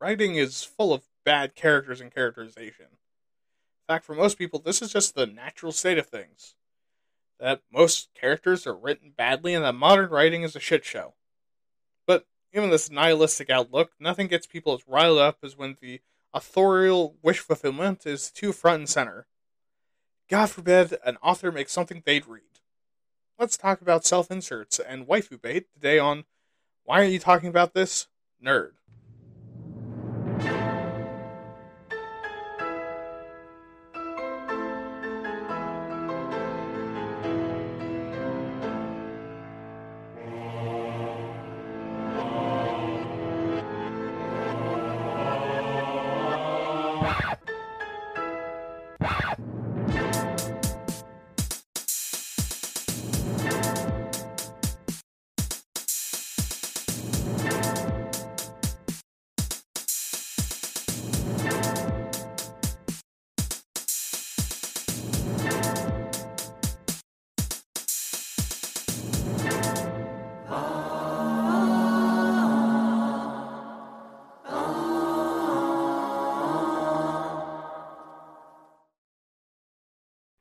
writing is full of bad characters and characterization. In fact, for most people, this is just the natural state of things. That most characters are written badly and that modern writing is a shit show. But even this nihilistic outlook, nothing gets people as riled up as when the authorial wish fulfillment is too front and center. God forbid an author makes something they'd read. Let's talk about self inserts and waifu bait today on Why Are You Talking About This? Nerd.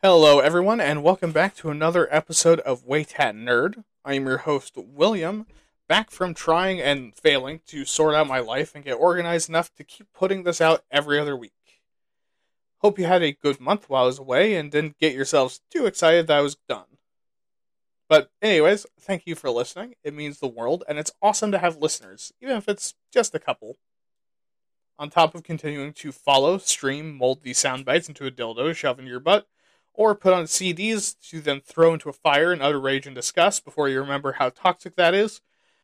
Hello, everyone, and welcome back to another episode of Waytat Nerd. I am your host, William, back from trying and failing to sort out my life and get organized enough to keep putting this out every other week. Hope you had a good month while I was away and didn't get yourselves too excited that I was done. But, anyways, thank you for listening. It means the world, and it's awesome to have listeners, even if it's just a couple. On top of continuing to follow, stream, mold these sound bites into a dildo, shove in your butt, or put on CDs to then throw into a fire in utter rage and disgust before you remember how toxic that is.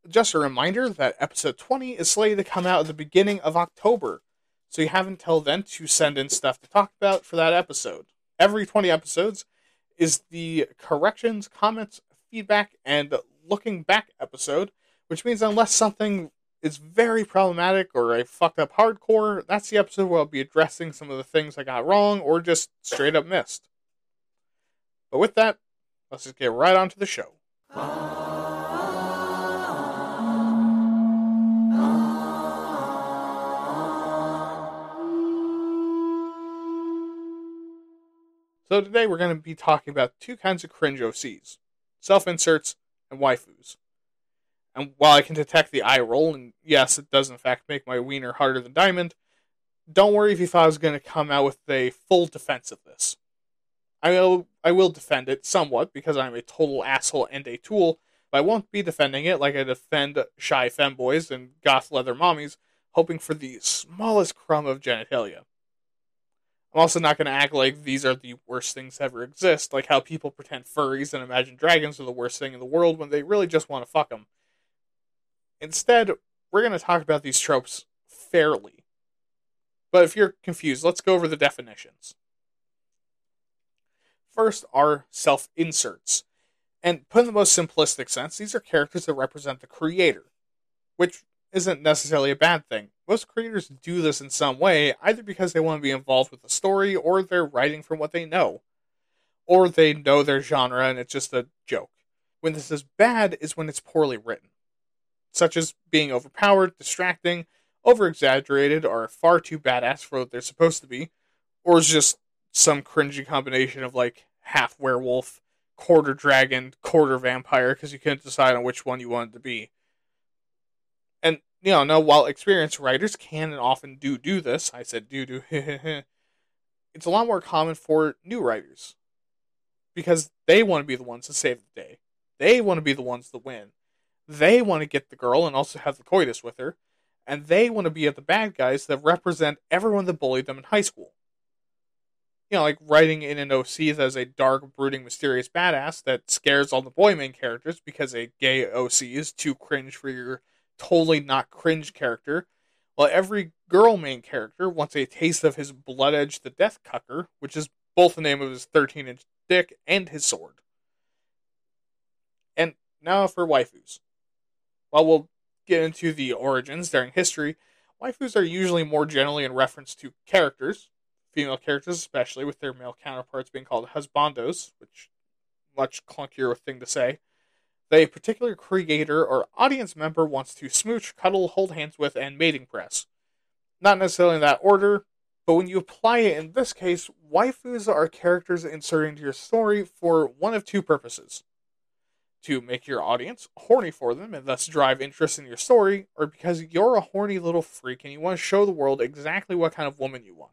Just a reminder that episode 20 is slated to come out at the beginning of October, so you have until then to send in stuff to talk about for that episode. Every 20 episodes is the corrections, comments, feedback, and looking back episode, which means unless something is very problematic or I fucked up hardcore, that's the episode where I'll be addressing some of the things I got wrong or just straight up missed. But with that, let's just get right on to the show. So today we're going to be talking about two kinds of cringe OCs self inserts and waifus. And while I can detect the eye roll, and yes, it does in fact make my wiener harder than diamond, don't worry if you thought I was going to come out with a full defense of this. I will, I will defend it somewhat because I'm a total asshole and a tool, but I won't be defending it like I defend shy femboys and goth leather mommies, hoping for the smallest crumb of genitalia. I'm also not going to act like these are the worst things ever exist, like how people pretend furries and imagine dragons are the worst thing in the world when they really just want to fuck them. Instead, we're going to talk about these tropes fairly. But if you're confused, let's go over the definitions. First are self inserts. And put in the most simplistic sense, these are characters that represent the creator, which isn't necessarily a bad thing. Most creators do this in some way, either because they want to be involved with the story, or they're writing from what they know, or they know their genre and it's just a joke. When this is bad is when it's poorly written, such as being overpowered, distracting, over exaggerated, or far too badass for what they're supposed to be, or is just some cringy combination of like half werewolf, quarter dragon, quarter vampire, because you couldn't decide on which one you wanted to be. And you know, no, while experienced writers can and often do do this, I said do do. it's a lot more common for new writers because they want to be the ones to save the day. They want to be the ones to win. They want to get the girl and also have the coitus with her, and they want to be at the bad guys that represent everyone that bullied them in high school you know, like writing in an OC as a dark, brooding, mysterious badass that scares all the boy main characters because a gay OC is too cringe for your totally not cringe character. While every girl main character wants a taste of his blood edge the death cucker, which is both the name of his 13 inch dick and his sword. And now for waifus. While we'll get into the origins during history, waifus are usually more generally in reference to characters, female characters, especially with their male counterparts being called husbandos, which much clunkier thing to say. That a particular creator or audience member wants to smooch, cuddle, hold hands with, and mating press. Not necessarily in that order, but when you apply it in this case, waifus are characters inserted into your story for one of two purposes to make your audience horny for them and thus drive interest in your story, or because you're a horny little freak and you want to show the world exactly what kind of woman you want.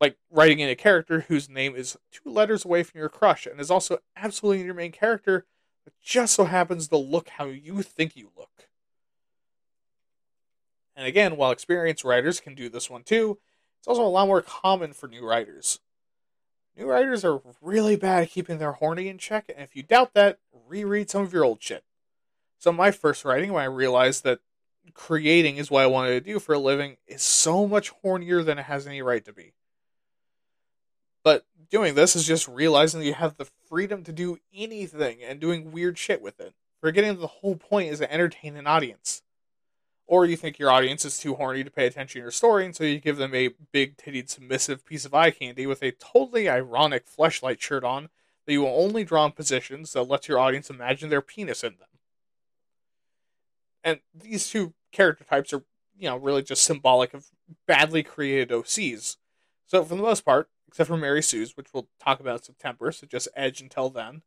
Like writing in a character whose name is two letters away from your crush and is also absolutely your main character, but just so happens to look how you think you look. And again, while experienced writers can do this one too, it's also a lot more common for new writers. New writers are really bad at keeping their horny in check, and if you doubt that, reread some of your old shit. So, my first writing, when I realized that creating is what I wanted to do for a living, is so much hornier than it has any right to be. But doing this is just realizing that you have the freedom to do anything and doing weird shit with it, forgetting the whole point is to entertain an audience. Or you think your audience is too horny to pay attention to your story, and so you give them a big titted submissive piece of eye candy with a totally ironic fleshlight shirt on that you will only draw in positions that lets your audience imagine their penis in them. And these two character types are, you know, really just symbolic of badly created OCs. So for the most part, except for Mary Sue's, which we'll talk about in September, so just edge until then,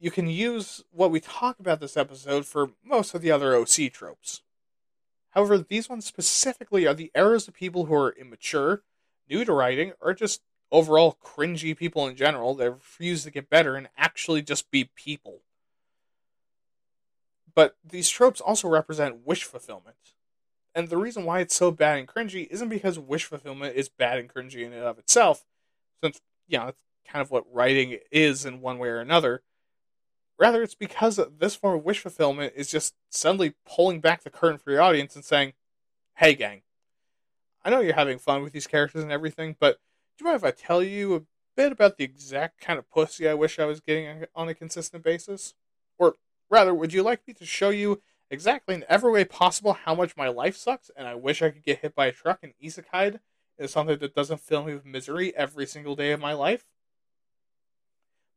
you can use what we talk about this episode for most of the other OC tropes. However, these ones specifically are the errors of people who are immature, new to writing, or just overall cringy people in general that refuse to get better and actually just be people. But these tropes also represent wish fulfillment. And the reason why it's so bad and cringy isn't because wish fulfillment is bad and cringy in and of itself, since, you know, it's kind of what writing is in one way or another. Rather, it's because this form of wish fulfillment is just suddenly pulling back the curtain for your audience and saying, hey, gang, I know you're having fun with these characters and everything, but do you mind if I tell you a bit about the exact kind of pussy I wish I was getting on a consistent basis? Or rather, would you like me to show you exactly in every way possible how much my life sucks and I wish I could get hit by a truck and isekai is something that doesn't fill me with misery every single day of my life?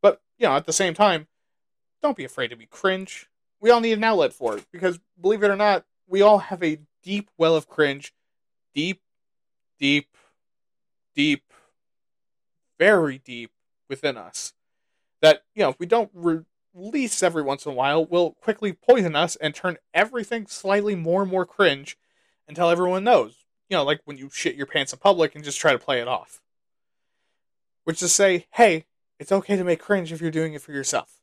But, you know, at the same time, don't be afraid to be cringe. We all need an outlet for it because, believe it or not, we all have a deep well of cringe, deep, deep, deep, very deep within us. That you know, if we don't release every once in a while, will quickly poison us and turn everything slightly more and more cringe until everyone knows. You know, like when you shit your pants in public and just try to play it off. Which is to say, hey, it's okay to make cringe if you're doing it for yourself.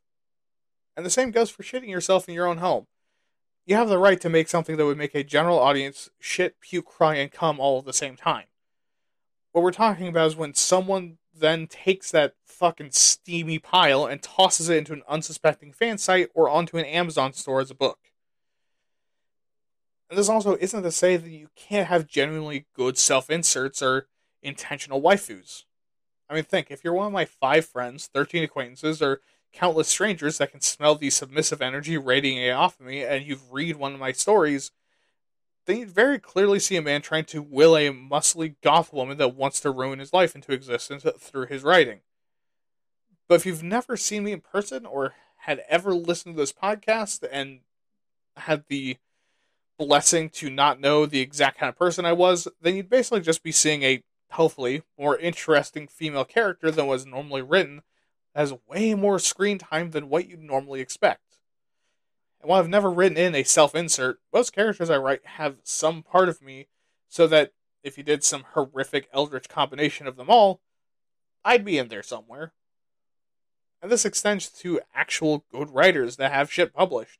And the same goes for shitting yourself in your own home. You have the right to make something that would make a general audience shit, puke, cry, and come all at the same time. What we're talking about is when someone then takes that fucking steamy pile and tosses it into an unsuspecting fan site or onto an Amazon store as a book. And this also isn't to say that you can't have genuinely good self inserts or intentional waifus. I mean, think if you're one of my five friends, 13 acquaintances, or countless strangers that can smell the submissive energy radiating off of me, and you've read one of my stories, then you'd very clearly see a man trying to will a muscly goth woman that wants to ruin his life into existence through his writing. But if you've never seen me in person or had ever listened to this podcast and had the blessing to not know the exact kind of person I was, then you'd basically just be seeing a hopefully more interesting female character than was normally written has way more screen time than what you'd normally expect. And while I've never written in a self insert, most characters I write have some part of me so that if you did some horrific eldritch combination of them all, I'd be in there somewhere. And this extends to actual good writers that have shit published.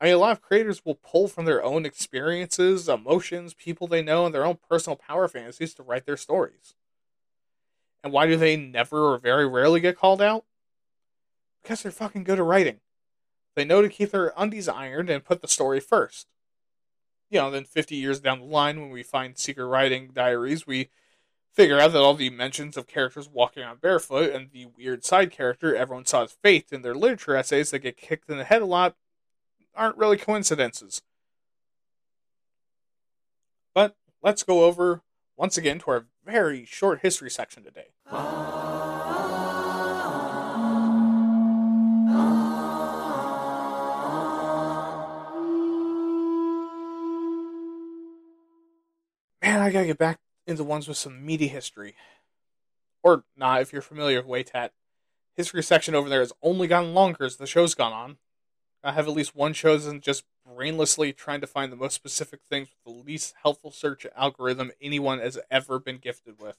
I mean, a lot of creators will pull from their own experiences, emotions, people they know, and their own personal power fantasies to write their stories. And why do they never or very rarely get called out? Because they're fucking good at writing. They know to keep their undies ironed and put the story first. You know, then 50 years down the line, when we find secret writing diaries, we figure out that all the mentions of characters walking on barefoot and the weird side character everyone saw as Faith in their literature essays that get kicked in the head a lot aren't really coincidences. But let's go over once again to our very short history section today. Ah. I gotta get back into ones with some meaty history. Or not, if you're familiar with Waytat. History section over there has only gotten longer as the show's gone on. I have at least one show that's just brainlessly trying to find the most specific things with the least helpful search algorithm anyone has ever been gifted with.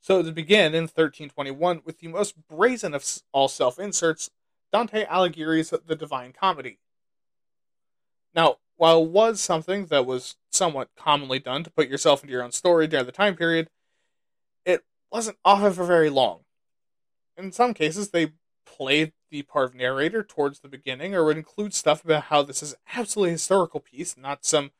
So to begin in 1321 with the most brazen of all self-inserts, Dante Alighieri's The Divine Comedy. Now, while it was something that was somewhat commonly done to put yourself into your own story during the time period, it wasn't often for very long. In some cases, they played the part of narrator towards the beginning or would include stuff about how this is absolutely historical piece, not some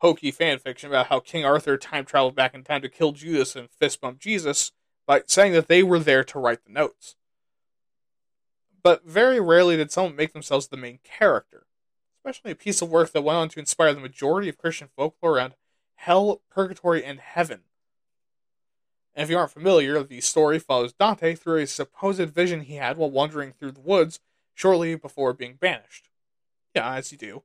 hokey fan fiction about how King Arthur time traveled back in time to kill Judas and fist bump Jesus by saying that they were there to write the notes. But very rarely did someone make themselves the main character, especially a piece of work that went on to inspire the majority of Christian folklore around hell, purgatory, and heaven and if you aren't familiar, the story follows Dante through a supposed vision he had while wandering through the woods shortly before being banished. Yeah, as you do.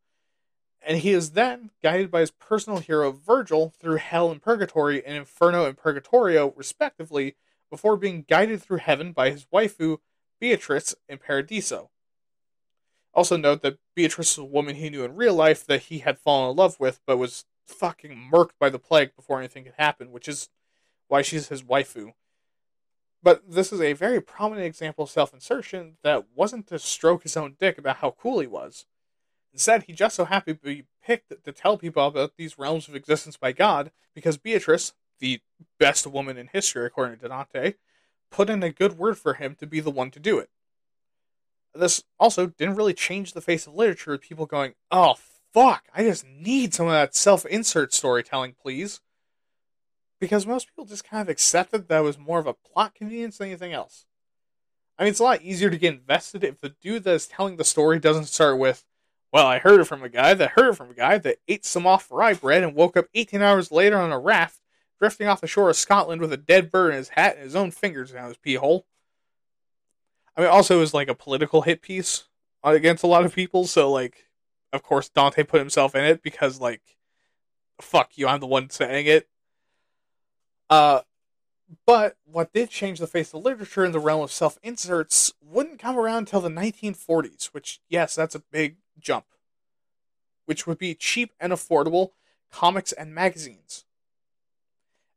And he is then guided by his personal hero Virgil through hell and purgatory and inferno and purgatorio, respectively, before being guided through heaven by his waifu Beatrice in Paradiso. Also, note that Beatrice is a woman he knew in real life that he had fallen in love with, but was fucking murked by the plague before anything could happen, which is why she's his waifu. But this is a very prominent example of self insertion that wasn't to stroke his own dick about how cool he was. Instead, he just so happened to be picked to tell people about these realms of existence by God because Beatrice, the best woman in history according to Dante, put in a good word for him to be the one to do it. This also didn't really change the face of literature with people going, oh fuck, I just need some of that self insert storytelling, please because most people just kind of accepted that was more of a plot convenience than anything else. I mean, it's a lot easier to get invested if the dude that is telling the story doesn't start with, well, I heard it from a guy that heard it from a guy that ate some off rye bread and woke up 18 hours later on a raft drifting off the shore of Scotland with a dead bird in his hat and his own fingers down his pee hole. I mean, also, it was like a political hit piece against a lot of people, so, like, of course, Dante put himself in it because, like, fuck you, I'm the one saying it. Uh, but what did change the face of literature in the realm of self inserts wouldn't come around until the 1940s, which, yes, that's a big jump, which would be cheap and affordable comics and magazines.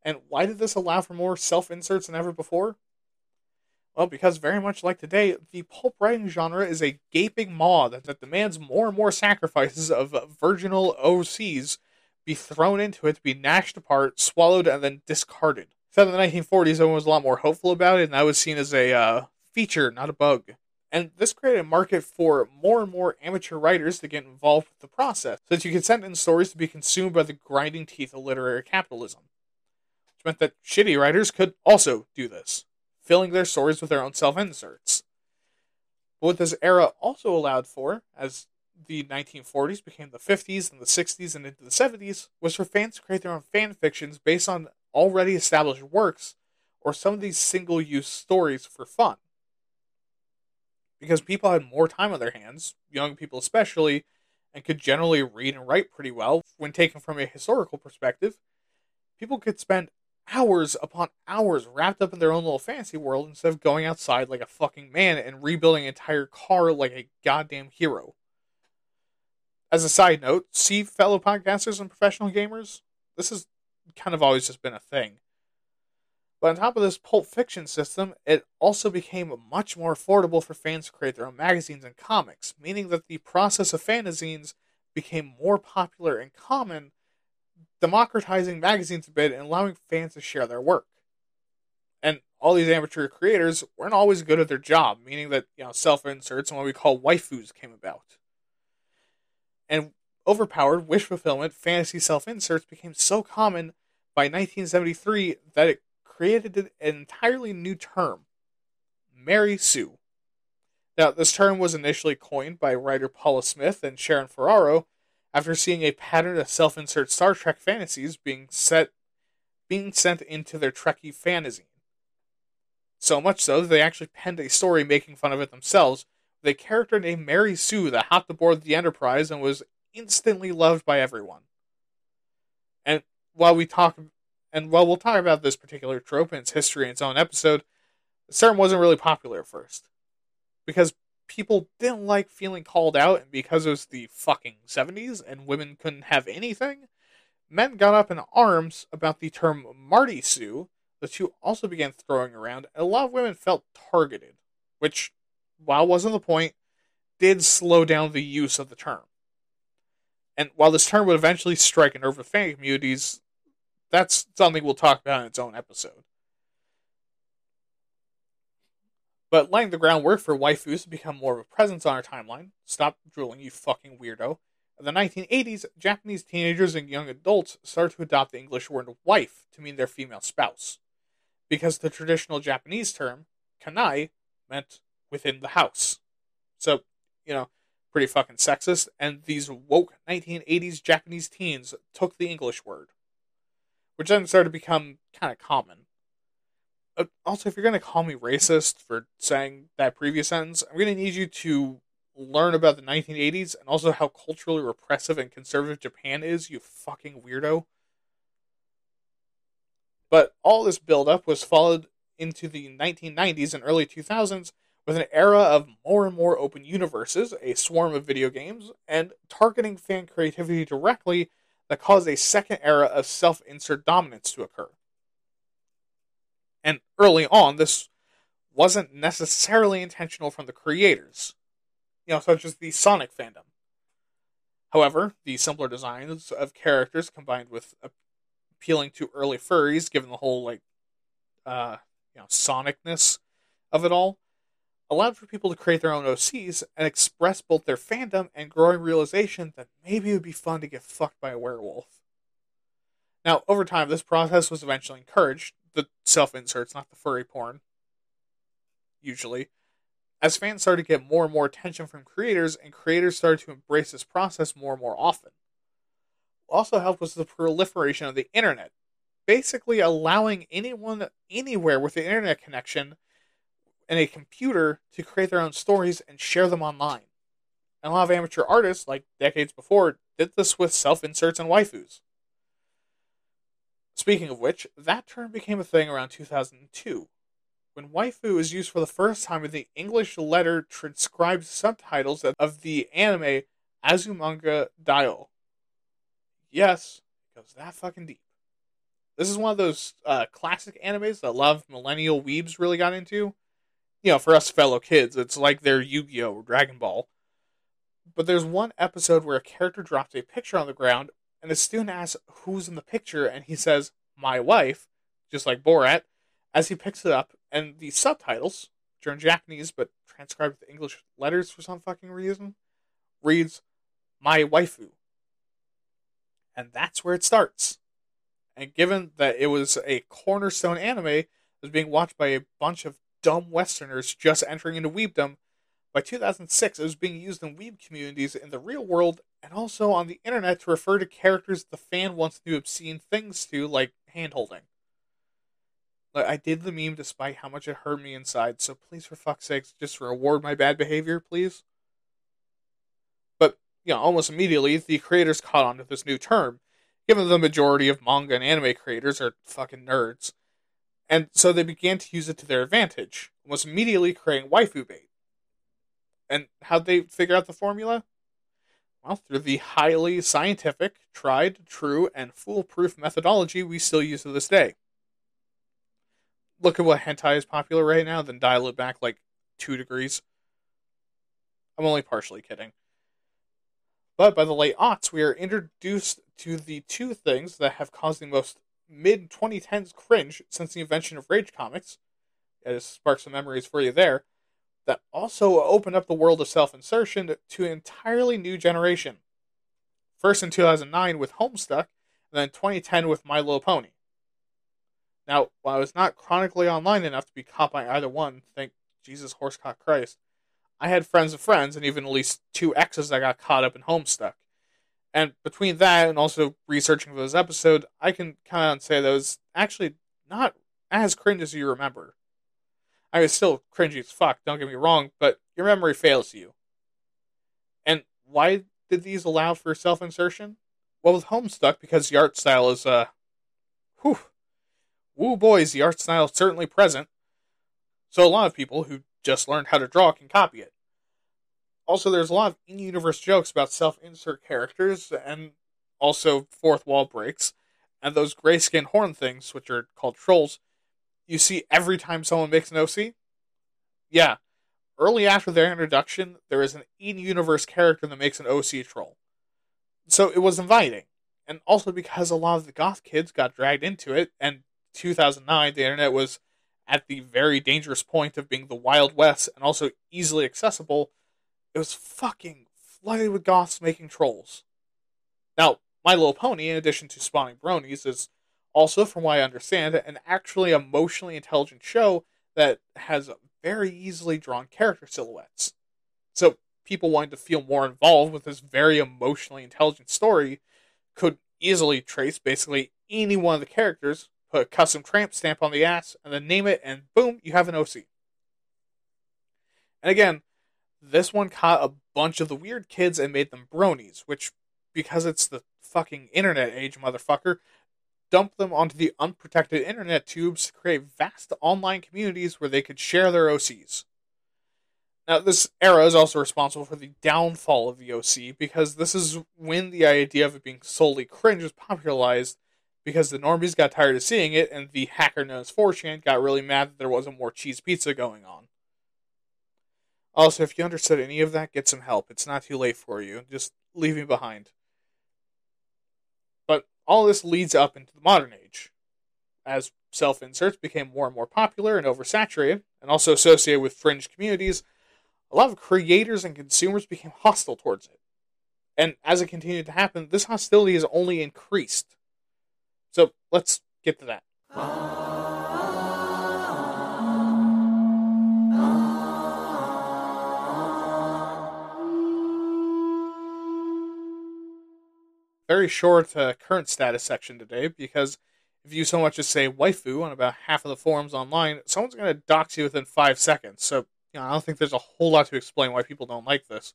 And why did this allow for more self inserts than ever before? Well, because very much like today, the pulp writing genre is a gaping maw that, that demands more and more sacrifices of virginal OCs be thrown into it be gnashed apart, swallowed, and then discarded. So in the 1940s, everyone was a lot more hopeful about it, and that was seen as a uh, feature, not a bug. And this created a market for more and more amateur writers to get involved with the process, so that you could send in stories to be consumed by the grinding teeth of literary capitalism. Which meant that shitty writers could also do this, filling their stories with their own self inserts. But what this era also allowed for, as the 1940s became the 50s and the 60s and into the 70s was for fans to create their own fan fictions based on already established works or some of these single use stories for fun. Because people had more time on their hands, young people especially, and could generally read and write pretty well when taken from a historical perspective, people could spend hours upon hours wrapped up in their own little fantasy world instead of going outside like a fucking man and rebuilding an entire car like a goddamn hero. As a side note, see fellow podcasters and professional gamers, this has kind of always just been a thing. But on top of this pulp fiction system, it also became much more affordable for fans to create their own magazines and comics, meaning that the process of fanzines became more popular and common, democratizing magazines a bit and allowing fans to share their work. And all these amateur creators weren't always good at their job, meaning that you know self inserts and what we call waifus came about and overpowered wish fulfillment fantasy self inserts became so common by 1973 that it created an entirely new term Mary Sue. Now, this term was initially coined by writer Paula Smith and Sharon Ferraro after seeing a pattern of self insert Star Trek fantasies being set being sent into their Trekkie fantasy. So much so that they actually penned a story making fun of it themselves, with a character named Mary Sue that hopped aboard the Enterprise and was instantly loved by everyone. And while we talk, and while we'll talk about this particular trope and its history in its own episode, the term wasn't really popular at first because people didn't like feeling called out, and because it was the fucking 70s and women couldn't have anything, men got up in arms about the term Marty Sue. The two also began throwing around, and a lot of women felt targeted, which, while wasn't the point, did slow down the use of the term. And while this term would eventually strike a nerve with fan communities, that's something we'll talk about in its own episode. But laying the groundwork for waifus to become more of a presence on our timeline, stop drooling, you fucking weirdo. In the 1980s, Japanese teenagers and young adults started to adopt the English word wife to mean their female spouse. Because the traditional Japanese term, kanai, meant within the house. So, you know, pretty fucking sexist, and these woke 1980s Japanese teens took the English word, which then started to become kind of common. Uh, also, if you're going to call me racist for saying that previous sentence, I'm going to need you to learn about the 1980s and also how culturally repressive and conservative Japan is, you fucking weirdo. But all this buildup was followed into the 1990s and early 2000s with an era of more and more open universes, a swarm of video games, and targeting fan creativity directly that caused a second era of self insert dominance to occur. And early on, this wasn't necessarily intentional from the creators, you know, such as the Sonic fandom. However, the simpler designs of characters combined with appealing to early furries, given the whole like, uh, you know, sonicness of it all, allowed for people to create their own OCs and express both their fandom and growing realization that maybe it would be fun to get fucked by a werewolf. Now, over time, this process was eventually encouraged, the self inserts, not the furry porn, usually, as fans started to get more and more attention from creators, and creators started to embrace this process more and more often. Also helped was the proliferation of the internet, basically allowing anyone anywhere with an internet connection and a computer to create their own stories and share them online. And a lot of amateur artists, like decades before, did this with self inserts and waifus. Speaking of which, that term became a thing around 2002, when waifu is used for the first time in the English letter transcribed subtitles of the anime Azumanga Daioh. Yes, it goes that fucking deep. This is one of those uh, classic animes that a lot of millennial weebs really got into. You know, for us fellow kids, it's like their Yu Gi Oh! or Dragon Ball. But there's one episode where a character drops a picture on the ground and the student asks who's in the picture, and he says, My wife, just like Borat, as he picks it up, and the subtitles, which are in Japanese but transcribed with English letters for some fucking reason, reads, My waifu. And that's where it starts. And given that it was a cornerstone anime that was being watched by a bunch of dumb Westerners just entering into weebdom, by 2006, it was being used in weeb communities in the real world and also on the internet to refer to characters the fan wants to do obscene things to, like handholding. Like, I did the meme despite how much it hurt me inside, so please, for fuck's sakes, just reward my bad behavior, please. But, you know, almost immediately, the creators caught on to this new term, given the majority of manga and anime creators are fucking nerds. And so they began to use it to their advantage, was immediately creating waifu bait. And how'd they figure out the formula? Well, through the highly scientific, tried, true, and foolproof methodology we still use to this day. Look at what hentai is popular right now, then dial it back like two degrees. I'm only partially kidding. But by the late aughts, we are introduced to the two things that have caused the most mid 2010s cringe since the invention of Rage Comics. Yeah, just spark some memories for you there that also opened up the world of self insertion to an entirely new generation. First in 2009 with Homestuck, and then 2010 with My Little Pony. Now, while I was not chronically online enough to be caught by either one, thank Jesus horsecock Christ, I had friends of friends and even at least two exes that got caught up in Homestuck. And between that and also researching for this episode, I can kind of say that was actually not as cringe as you remember. I was still cringy as fuck, don't get me wrong, but your memory fails you. And why did these allow for self insertion? Well, with Homestuck, because the art style is, uh, whew, woo boys, the art style is certainly present. So a lot of people who just learned how to draw can copy it. Also, there's a lot of in universe jokes about self insert characters and also fourth wall breaks. And those grayskin horn things, which are called trolls, you see every time someone makes an OC. Yeah. Early after their introduction, there is an in universe character that makes an OC troll. So it was inviting. And also because a lot of the goth kids got dragged into it, and 2009, the internet was at the very dangerous point of being the Wild West and also easily accessible, it was fucking flooded with goths making trolls. Now, My Little Pony, in addition to spawning bronies, is also, from what I understand, an actually emotionally intelligent show that has very easily drawn character silhouettes. So, people wanting to feel more involved with this very emotionally intelligent story could easily trace basically any one of the characters put a custom tramp stamp on the ass, and then name it, and boom, you have an OC. And again, this one caught a bunch of the weird kids and made them bronies, which, because it's the fucking internet age, motherfucker, dumped them onto the unprotected internet tubes to create vast online communities where they could share their OCs. Now, this era is also responsible for the downfall of the OC because this is when the idea of it being solely cringe was popularized because the normies got tired of seeing it, and the hacker known as 4chan got really mad that there wasn't more cheese pizza going on. Also, if you understood any of that, get some help. It's not too late for you. Just leave me behind. All this leads up into the modern age. As self inserts became more and more popular and oversaturated, and also associated with fringe communities, a lot of creators and consumers became hostile towards it. And as it continued to happen, this hostility has only increased. So let's get to that. Oh. Very short uh, current status section today because if you so much as say waifu on about half of the forums online, someone's going to dox you within five seconds. So you know, I don't think there's a whole lot to explain why people don't like this.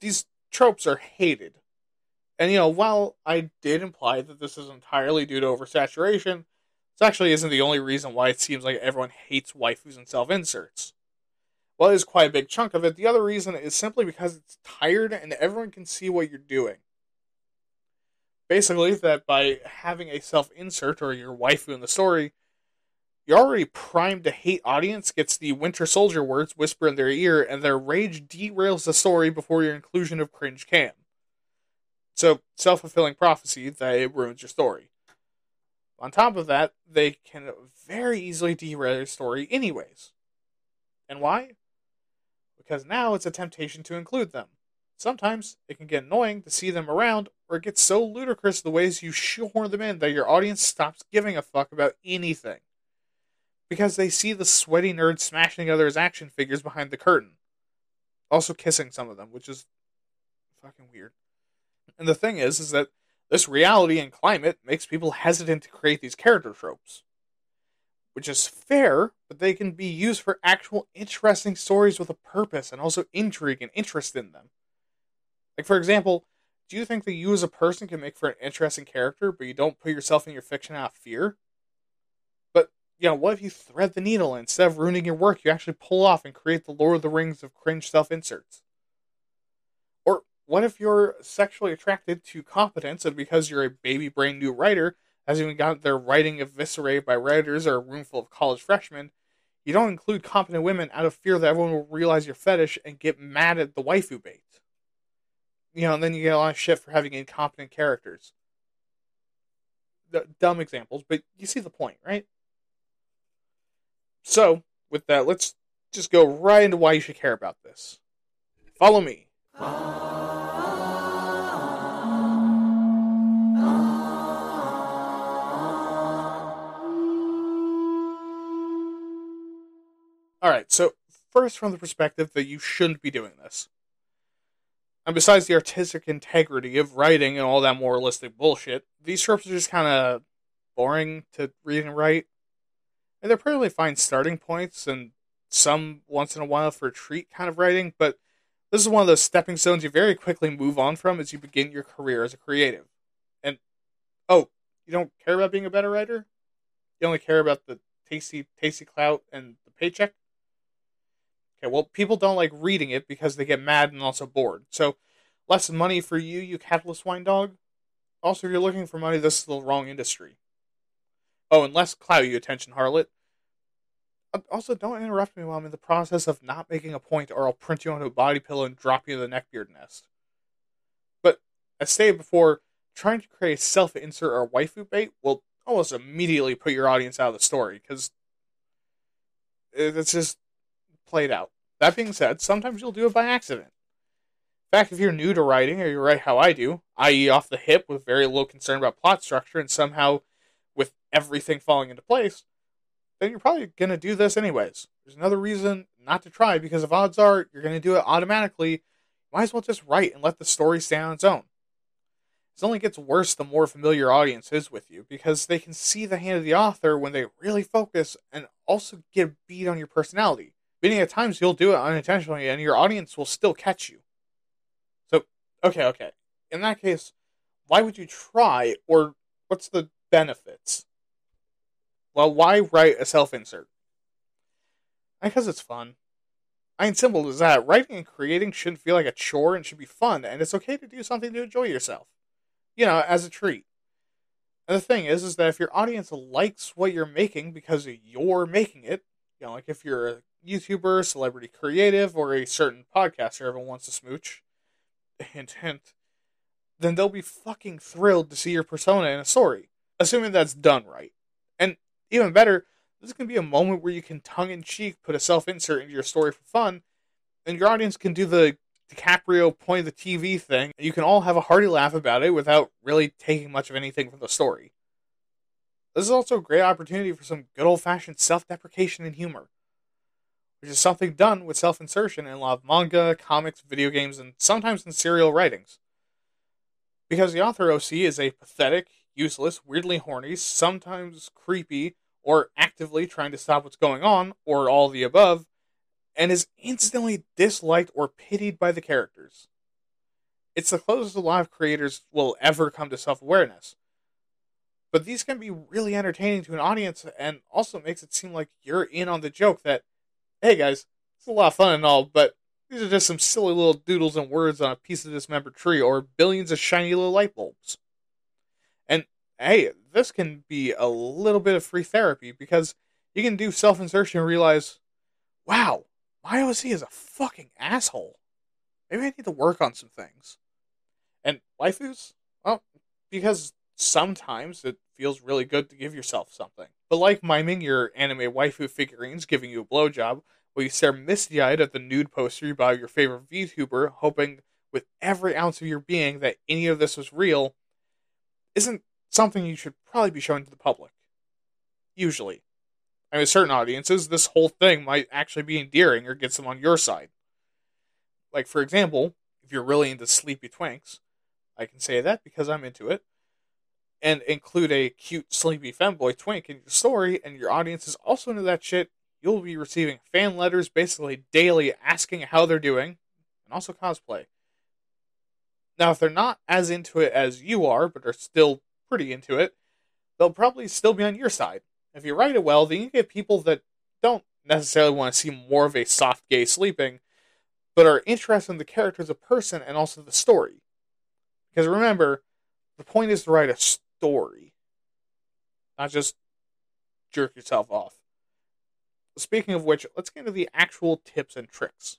These tropes are hated and you know, while I did imply that this is entirely due to oversaturation, this actually isn't the only reason why it seems like everyone hates waifus and self inserts. Well, it is quite a big chunk of it. The other reason is simply because it's tired and everyone can see what you're doing. Basically, that by having a self insert or your waifu in the story, you're already primed to hate audience gets the Winter Soldier words whispered in their ear, and their rage derails the story before your inclusion of cringe can. So, self fulfilling prophecy that it ruins your story. On top of that, they can very easily derail your story, anyways. And why? Because now it's a temptation to include them. Sometimes it can get annoying to see them around, or it gets so ludicrous the ways you shoehorn them in that your audience stops giving a fuck about anything. Because they see the sweaty nerds smashing others' action figures behind the curtain. Also kissing some of them, which is fucking weird. And the thing is, is that this reality and climate makes people hesitant to create these character tropes. Which is fair, but they can be used for actual interesting stories with a purpose and also intrigue and interest in them. Like, for example, do you think that you as a person can make for an interesting character, but you don't put yourself in your fiction out of fear? But, you know, what if you thread the needle and instead of ruining your work, you actually pull off and create the Lord of the Rings of cringe self inserts? Or what if you're sexually attracted to competence and because you're a baby brain new writer, has even got their writing eviscerated by writers or a room full of college freshmen, you don't include competent women out of fear that everyone will realize your fetish and get mad at the waifu bait. You know, and then you get a lot of shit for having incompetent characters. Dumb examples, but you see the point, right? So, with that, let's just go right into why you should care about this. Follow me. All right, so first, from the perspective that you shouldn't be doing this. And besides the artistic integrity of writing and all that moralistic bullshit, these scripts are just kind of boring to read and write. And they're probably fine starting points and some once in a while for a treat kind of writing, but This is one of those stepping stones you very quickly move on from as you begin your career as a creative. And oh, you don't care about being a better writer? You only care about the tasty tasty clout and the paycheck? Okay, well people don't like reading it because they get mad and also bored. So less money for you, you capitalist wine dog. Also, if you're looking for money, this is the wrong industry. Oh, and less clout, you attention harlot. Uh, also, don't interrupt me while I'm in the process of not making a point, or I'll print you onto a body pillow and drop you in the neckbeard nest. But as stated before, trying to create a self-insert or waifu bait will almost immediately put your audience out of the story because it's just played out. That being said, sometimes you'll do it by accident. In fact, if you're new to writing, or you write how I do, i.e., off the hip with very little concern about plot structure and somehow with everything falling into place, then you're probably going to do this anyways. There's another reason not to try because if odds are you're going to do it automatically, might as well just write and let the story stay on its own. It only gets worse the more familiar audience is with you because they can see the hand of the author when they really focus and also get a beat on your personality. Meaning at times you'll do it unintentionally and your audience will still catch you. So, okay, okay. In that case, why would you try or what's the benefits? Well, why write a self insert? Because it's fun. I mean, simple as that. Writing and creating shouldn't feel like a chore and should be fun, and it's okay to do something to enjoy yourself. You know, as a treat. And the thing is, is that if your audience likes what you're making because you're making it, you know, like if you're a YouTuber, celebrity creative, or a certain podcaster everyone wants to smooch, hint, hint, then they'll be fucking thrilled to see your persona in a story, assuming that's done right. And even better, this can be a moment where you can tongue in cheek put a self insert into your story for fun, and your audience can do the DiCaprio point of the TV thing, you can all have a hearty laugh about it without really taking much of anything from the story. This is also a great opportunity for some good old fashioned self deprecation and humor, which is something done with self insertion in a lot of manga, comics, video games, and sometimes in serial writings. Because the author OC is a pathetic, useless, weirdly horny, sometimes creepy, or actively trying to stop what's going on, or all the above, and is instantly disliked or pitied by the characters. It's the closest a lot of creators will ever come to self awareness. But these can be really entertaining to an audience and also makes it seem like you're in on the joke that, hey guys, it's a lot of fun and all, but these are just some silly little doodles and words on a piece of dismembered tree or billions of shiny little light bulbs And hey, this can be a little bit of free therapy because you can do self insertion and realize, wow, my OC is a fucking asshole. Maybe I need to work on some things. And waifus? Well, because sometimes it feels really good to give yourself something. But like miming your anime waifu figurines giving you a blowjob, while you stare misty eyed at the nude poster you buy your favorite VTuber, hoping with every ounce of your being that any of this was real, isn't something you should probably be showing to the public. Usually. I mean, certain audiences, this whole thing might actually be endearing or get them on your side. Like, for example, if you're really into sleepy twinks, I can say that because I'm into it, and include a cute, sleepy femboy twink in your story, and your audience is also into that shit, you'll be receiving fan letters basically daily asking how they're doing, and also cosplay. Now, if they're not as into it as you are, but are still pretty into it, they'll probably still be on your side. If you write it well, then you get people that don't necessarily want to see more of a soft gay sleeping, but are interested in the character as a person and also the story. Because remember, the point is to write a story, not just jerk yourself off. Speaking of which, let's get into the actual tips and tricks.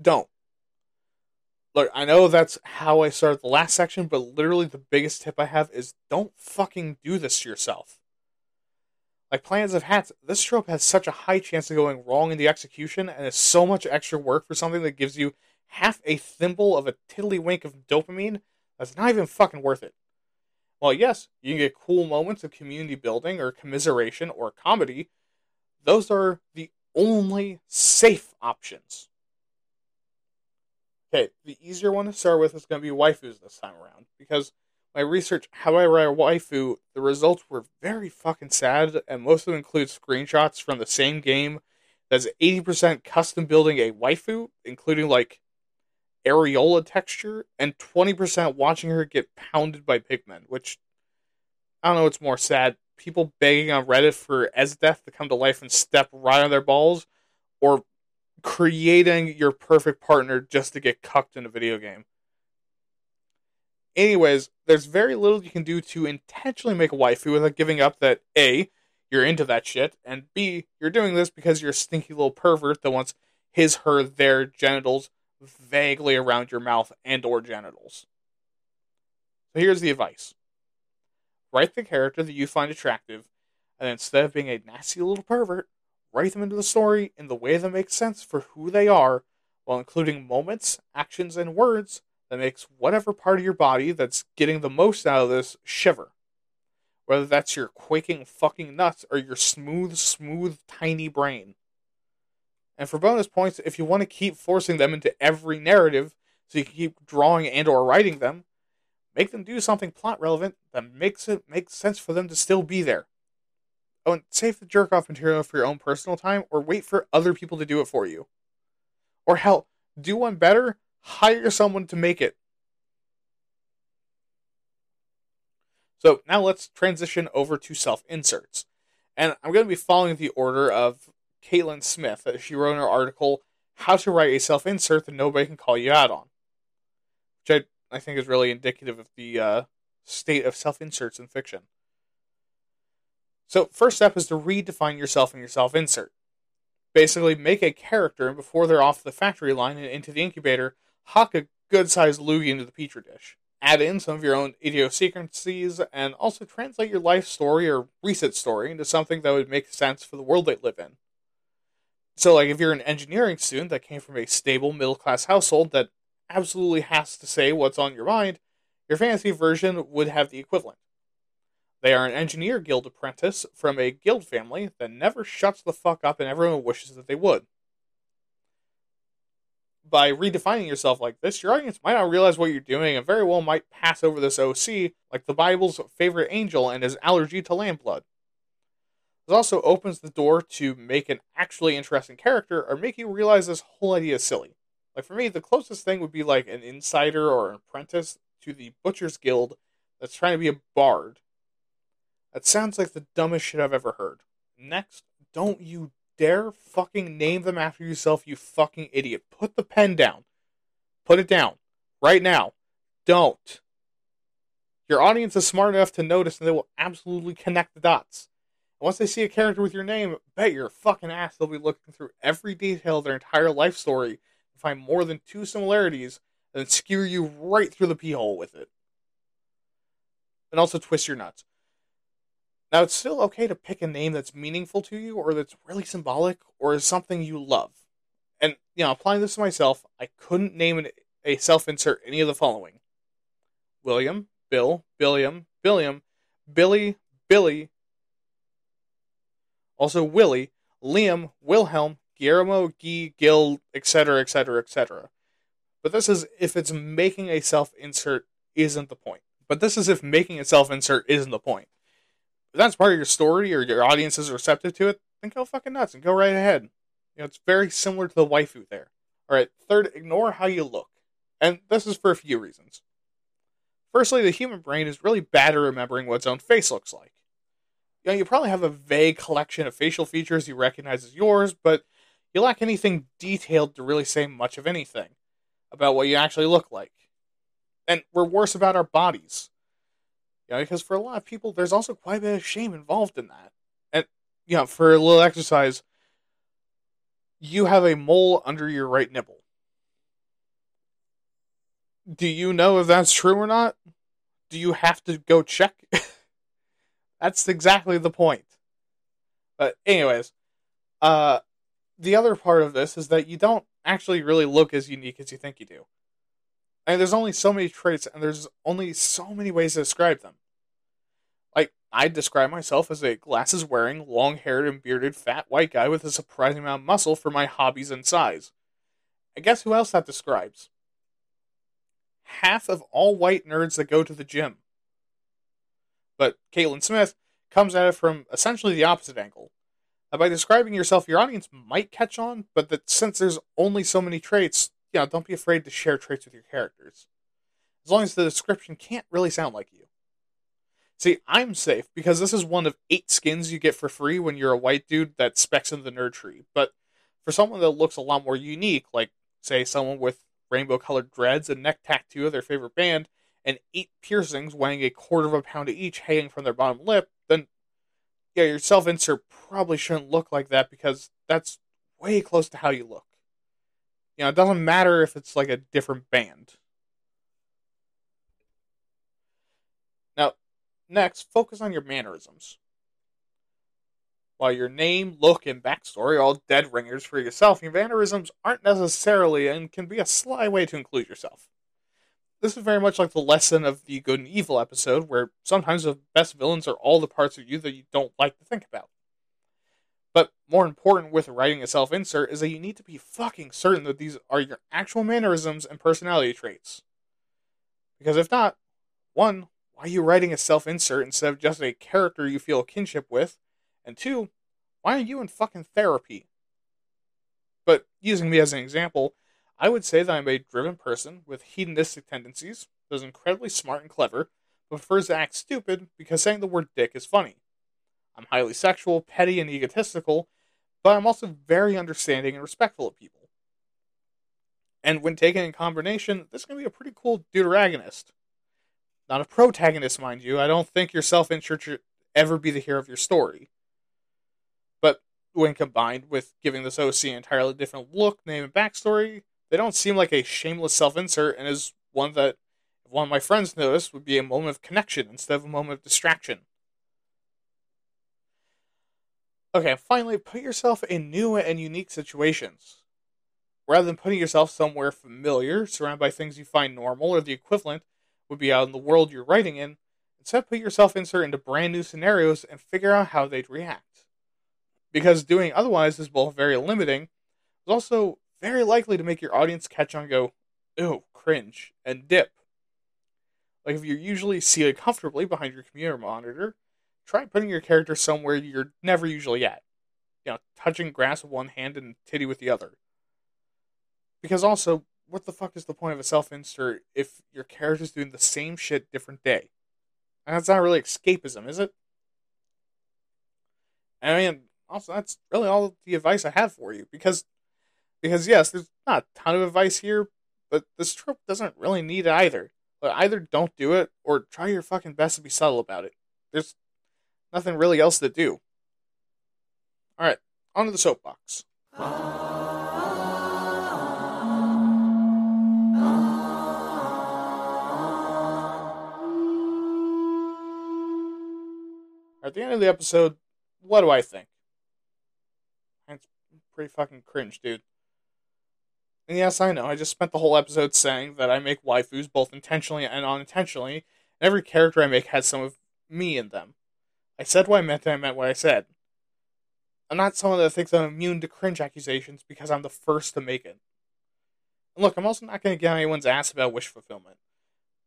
don't. Look, I know that's how I started the last section, but literally the biggest tip I have is don't fucking do this to yourself. Like Plans of Hats, this trope has such a high chance of going wrong in the execution, and is so much extra work for something that gives you half a thimble of a tiddlywink of dopamine that's not even fucking worth it. Well, yes, you can get cool moments of community building or commiseration or comedy. Those are the only safe options. Okay, the easier one to start with is going to be waifus this time around because When research, researched how I waifu, the results were very fucking sad, and most of them include screenshots from the same game that's 80% custom building a waifu, including like areola texture, and 20% watching her get pounded by pigmen, which I don't know what's more sad. People begging on Reddit for Esdeath to come to life and step right on their balls, or creating your perfect partner just to get cucked in a video game. Anyways, there's very little you can do to intentionally make a waifu without giving up that A, you're into that shit, and B, you're doing this because you're a stinky little pervert that wants his, her, their genitals vaguely around your mouth and or genitals. So here's the advice. Write the character that you find attractive, and instead of being a nasty little pervert, write them into the story in the way that makes sense for who they are, while including moments, actions, and words that makes whatever part of your body that's getting the most out of this shiver. Whether that's your quaking fucking nuts or your smooth, smooth, tiny brain. And for bonus points, if you want to keep forcing them into every narrative so you can keep drawing and or writing them, make them do something plot relevant that makes it make sense for them to still be there. Oh, and save the jerk off material for your own personal time or wait for other people to do it for you. Or hell, do one better, hire someone to make it. So now let's transition over to self inserts. And I'm going to be following the order of Caitlin Smith. That she wrote in her article, How to Write a Self Insert That Nobody Can Call You Out On, which I, I think is really indicative of the uh, state of self inserts in fiction. So, first step is to redefine yourself and your self insert. Basically, make a character, and before they're off the factory line and into the incubator, huck a good sized loogie into the petri dish. Add in some of your own idiosyncrasies, and also translate your life story or recent story into something that would make sense for the world they live in. So, like, if you're an engineering student that came from a stable middle class household that absolutely has to say what's on your mind, your fantasy version would have the equivalent. They are an engineer guild apprentice from a guild family that never shuts the fuck up and everyone wishes that they would. By redefining yourself like this, your audience might not realize what you're doing and very well might pass over this OC like the Bible's favorite angel and his allergy to lamb blood. This also opens the door to make an actually interesting character or make you realize this whole idea is silly. Like for me, the closest thing would be like an insider or an apprentice to the Butcher's Guild that's trying to be a bard that sounds like the dumbest shit I've ever heard. Next, don't you dare fucking name them after yourself, you fucking idiot. Put the pen down. Put it down. Right now. Don't. Your audience is smart enough to notice and they will absolutely connect the dots. Once they see a character with your name, bet your fucking ass they'll be looking through every detail of their entire life story to find more than two similarities and skewer you right through the pee hole with it. And also twist your nuts. Now, it's still okay to pick a name that's meaningful to you or that's really symbolic or is something you love. And, you know, applying this to myself, I couldn't name an, a self insert any of the following William, Bill, Billiam, Billiam, Billy, Billy, also Willie, Liam, Wilhelm, Guillermo, Guy, Gil, etc., etc., etc. But this is if it's making a self insert isn't the point. But this is if making a self insert isn't the point if that's part of your story or your audience is receptive to it, then go fucking nuts and go right ahead. You know, it's very similar to the waifu there. All right, third, ignore how you look. And this is for a few reasons. Firstly, the human brain is really bad at remembering what its own face looks like. You know, you probably have a vague collection of facial features you recognize as yours, but you lack anything detailed to really say much of anything about what you actually look like. And we're worse about our bodies. You know, because for a lot of people, there's also quite a bit of shame involved in that. And, you know, for a little exercise, you have a mole under your right nipple. Do you know if that's true or not? Do you have to go check? that's exactly the point. But, anyways, uh, the other part of this is that you don't actually really look as unique as you think you do. And there's only so many traits, and there's only so many ways to describe them. Like, I describe myself as a glasses wearing, long haired, and bearded fat white guy with a surprising amount of muscle for my hobbies and size. And guess who else that describes? Half of all white nerds that go to the gym. but Caitlin Smith comes at it from essentially the opposite angle. By describing yourself, your audience might catch on, but that since there's only so many traits, you know, don't be afraid to share traits with your characters. As long as the description can't really sound like you. See, I'm safe because this is one of eight skins you get for free when you're a white dude that specs in the nerd tree. But for someone that looks a lot more unique, like, say, someone with rainbow colored dreads, a neck tattoo of their favorite band, and eight piercings weighing a quarter of a pound each hanging from their bottom lip, then yeah, your self insert probably shouldn't look like that because that's way close to how you look. You know, it doesn't matter if it's like a different band. Now, next, focus on your mannerisms. While your name, look, and backstory are all dead ringers for yourself, your mannerisms aren't necessarily and can be a sly way to include yourself. This is very much like the lesson of the good and evil episode, where sometimes the best villains are all the parts of you that you don't like to think about. More important with writing a self insert is that you need to be fucking certain that these are your actual mannerisms and personality traits. Because if not, one, why are you writing a self insert instead of just a character you feel kinship with? And two, why are you in fucking therapy? But using me as an example, I would say that I'm a driven person with hedonistic tendencies, that is incredibly smart and clever, but prefers to act stupid because saying the word dick is funny. I'm highly sexual, petty, and egotistical, but I'm also very understanding and respectful of people. And when taken in combination, this can be a pretty cool deuteragonist. Not a protagonist, mind you. I don't think your self insert should ever be the hero of your story But when combined with giving this OC an entirely different look, name, and backstory, they don't seem like a shameless self insert and is one that, one of my friends noticed, would be a moment of connection instead of a moment of distraction. Okay, finally, put yourself in new and unique situations. Rather than putting yourself somewhere familiar, surrounded by things you find normal or the equivalent would be out in the world you're writing in, instead put yourself insert into brand new scenarios and figure out how they'd react because doing otherwise is both very limiting, but also very likely to make your audience catch on go, ew, cringe, and dip. Like if you're usually seated comfortably behind your computer monitor, try putting your character somewhere you're never usually at. You know, touching grass with one hand and titty with the other. Because also, what the fuck is the point of a self insert if your character's doing the same shit different day? And that's not really escapism, is it? I mean, also that's really all the advice I have for you because because yes, there's not a ton of advice here, but this trope doesn't really need it either. But either don't do it or try your fucking best to be subtle about it. There's nothing really else to do. All right, on to the soapbox. At the end of the episode, what do I think? It's pretty fucking cringe, dude. And yes, I know, I just spent the whole episode saying that I make waifus both intentionally and unintentionally, and every character I make has some of me in them. I said what I meant and I meant what I said. I'm not someone that thinks I'm immune to cringe accusations because I'm the first to make it. And look, I'm also not going to get anyone's ass about wish fulfillment.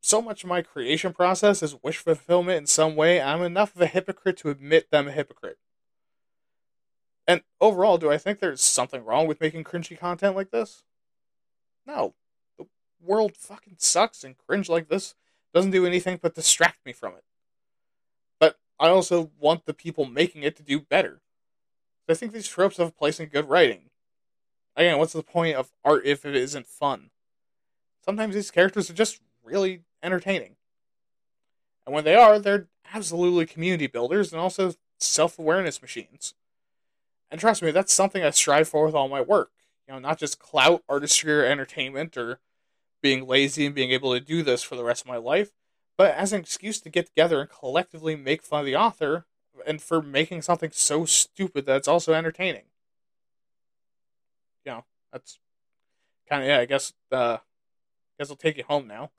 So much of my creation process is wish fulfillment in some way, I'm enough of a hypocrite to admit that I'm a hypocrite. And overall, do I think there's something wrong with making cringy content like this? No. The world fucking sucks, and cringe like this doesn't do anything but distract me from it. I also want the people making it to do better. I think these tropes have a place in good writing. Again, what's the point of art if it isn't fun? Sometimes these characters are just really entertaining. And when they are, they're absolutely community builders and also self awareness machines. And trust me, that's something I strive for with all my work. You know, not just clout, artistry, or entertainment, or being lazy and being able to do this for the rest of my life, but as an excuse to get together and collectively make fun of the author and for making something so stupid that it's also entertaining. You know, that's kind of yeah. I guess uh, I guess I'll take you home now.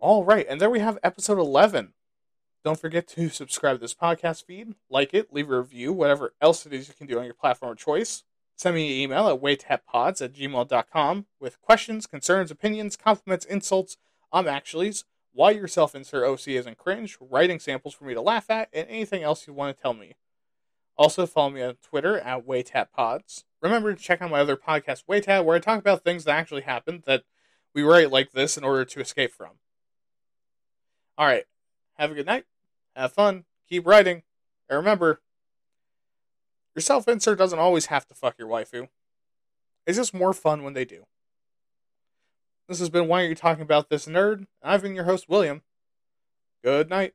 All right, and there we have episode 11. Don't forget to subscribe to this podcast feed, like it, leave a review, whatever else it is you can do on your platform of choice. Send me an email at waytappods at gmail.com with questions, concerns, opinions, compliments, insults, um actuallys, why your self insert OC isn't cringe, writing samples for me to laugh at, and anything else you want to tell me. Also, follow me on Twitter at WayTapPods. Remember to check out my other podcast, Waytap, where I talk about things that actually happened that we write like this in order to escape from. All right. Have a good night. Have fun. Keep writing. And remember, your self insert doesn't always have to fuck your waifu. It's just more fun when they do. This has been Why Are You Talking About This Nerd? I've been your host, William. Good night.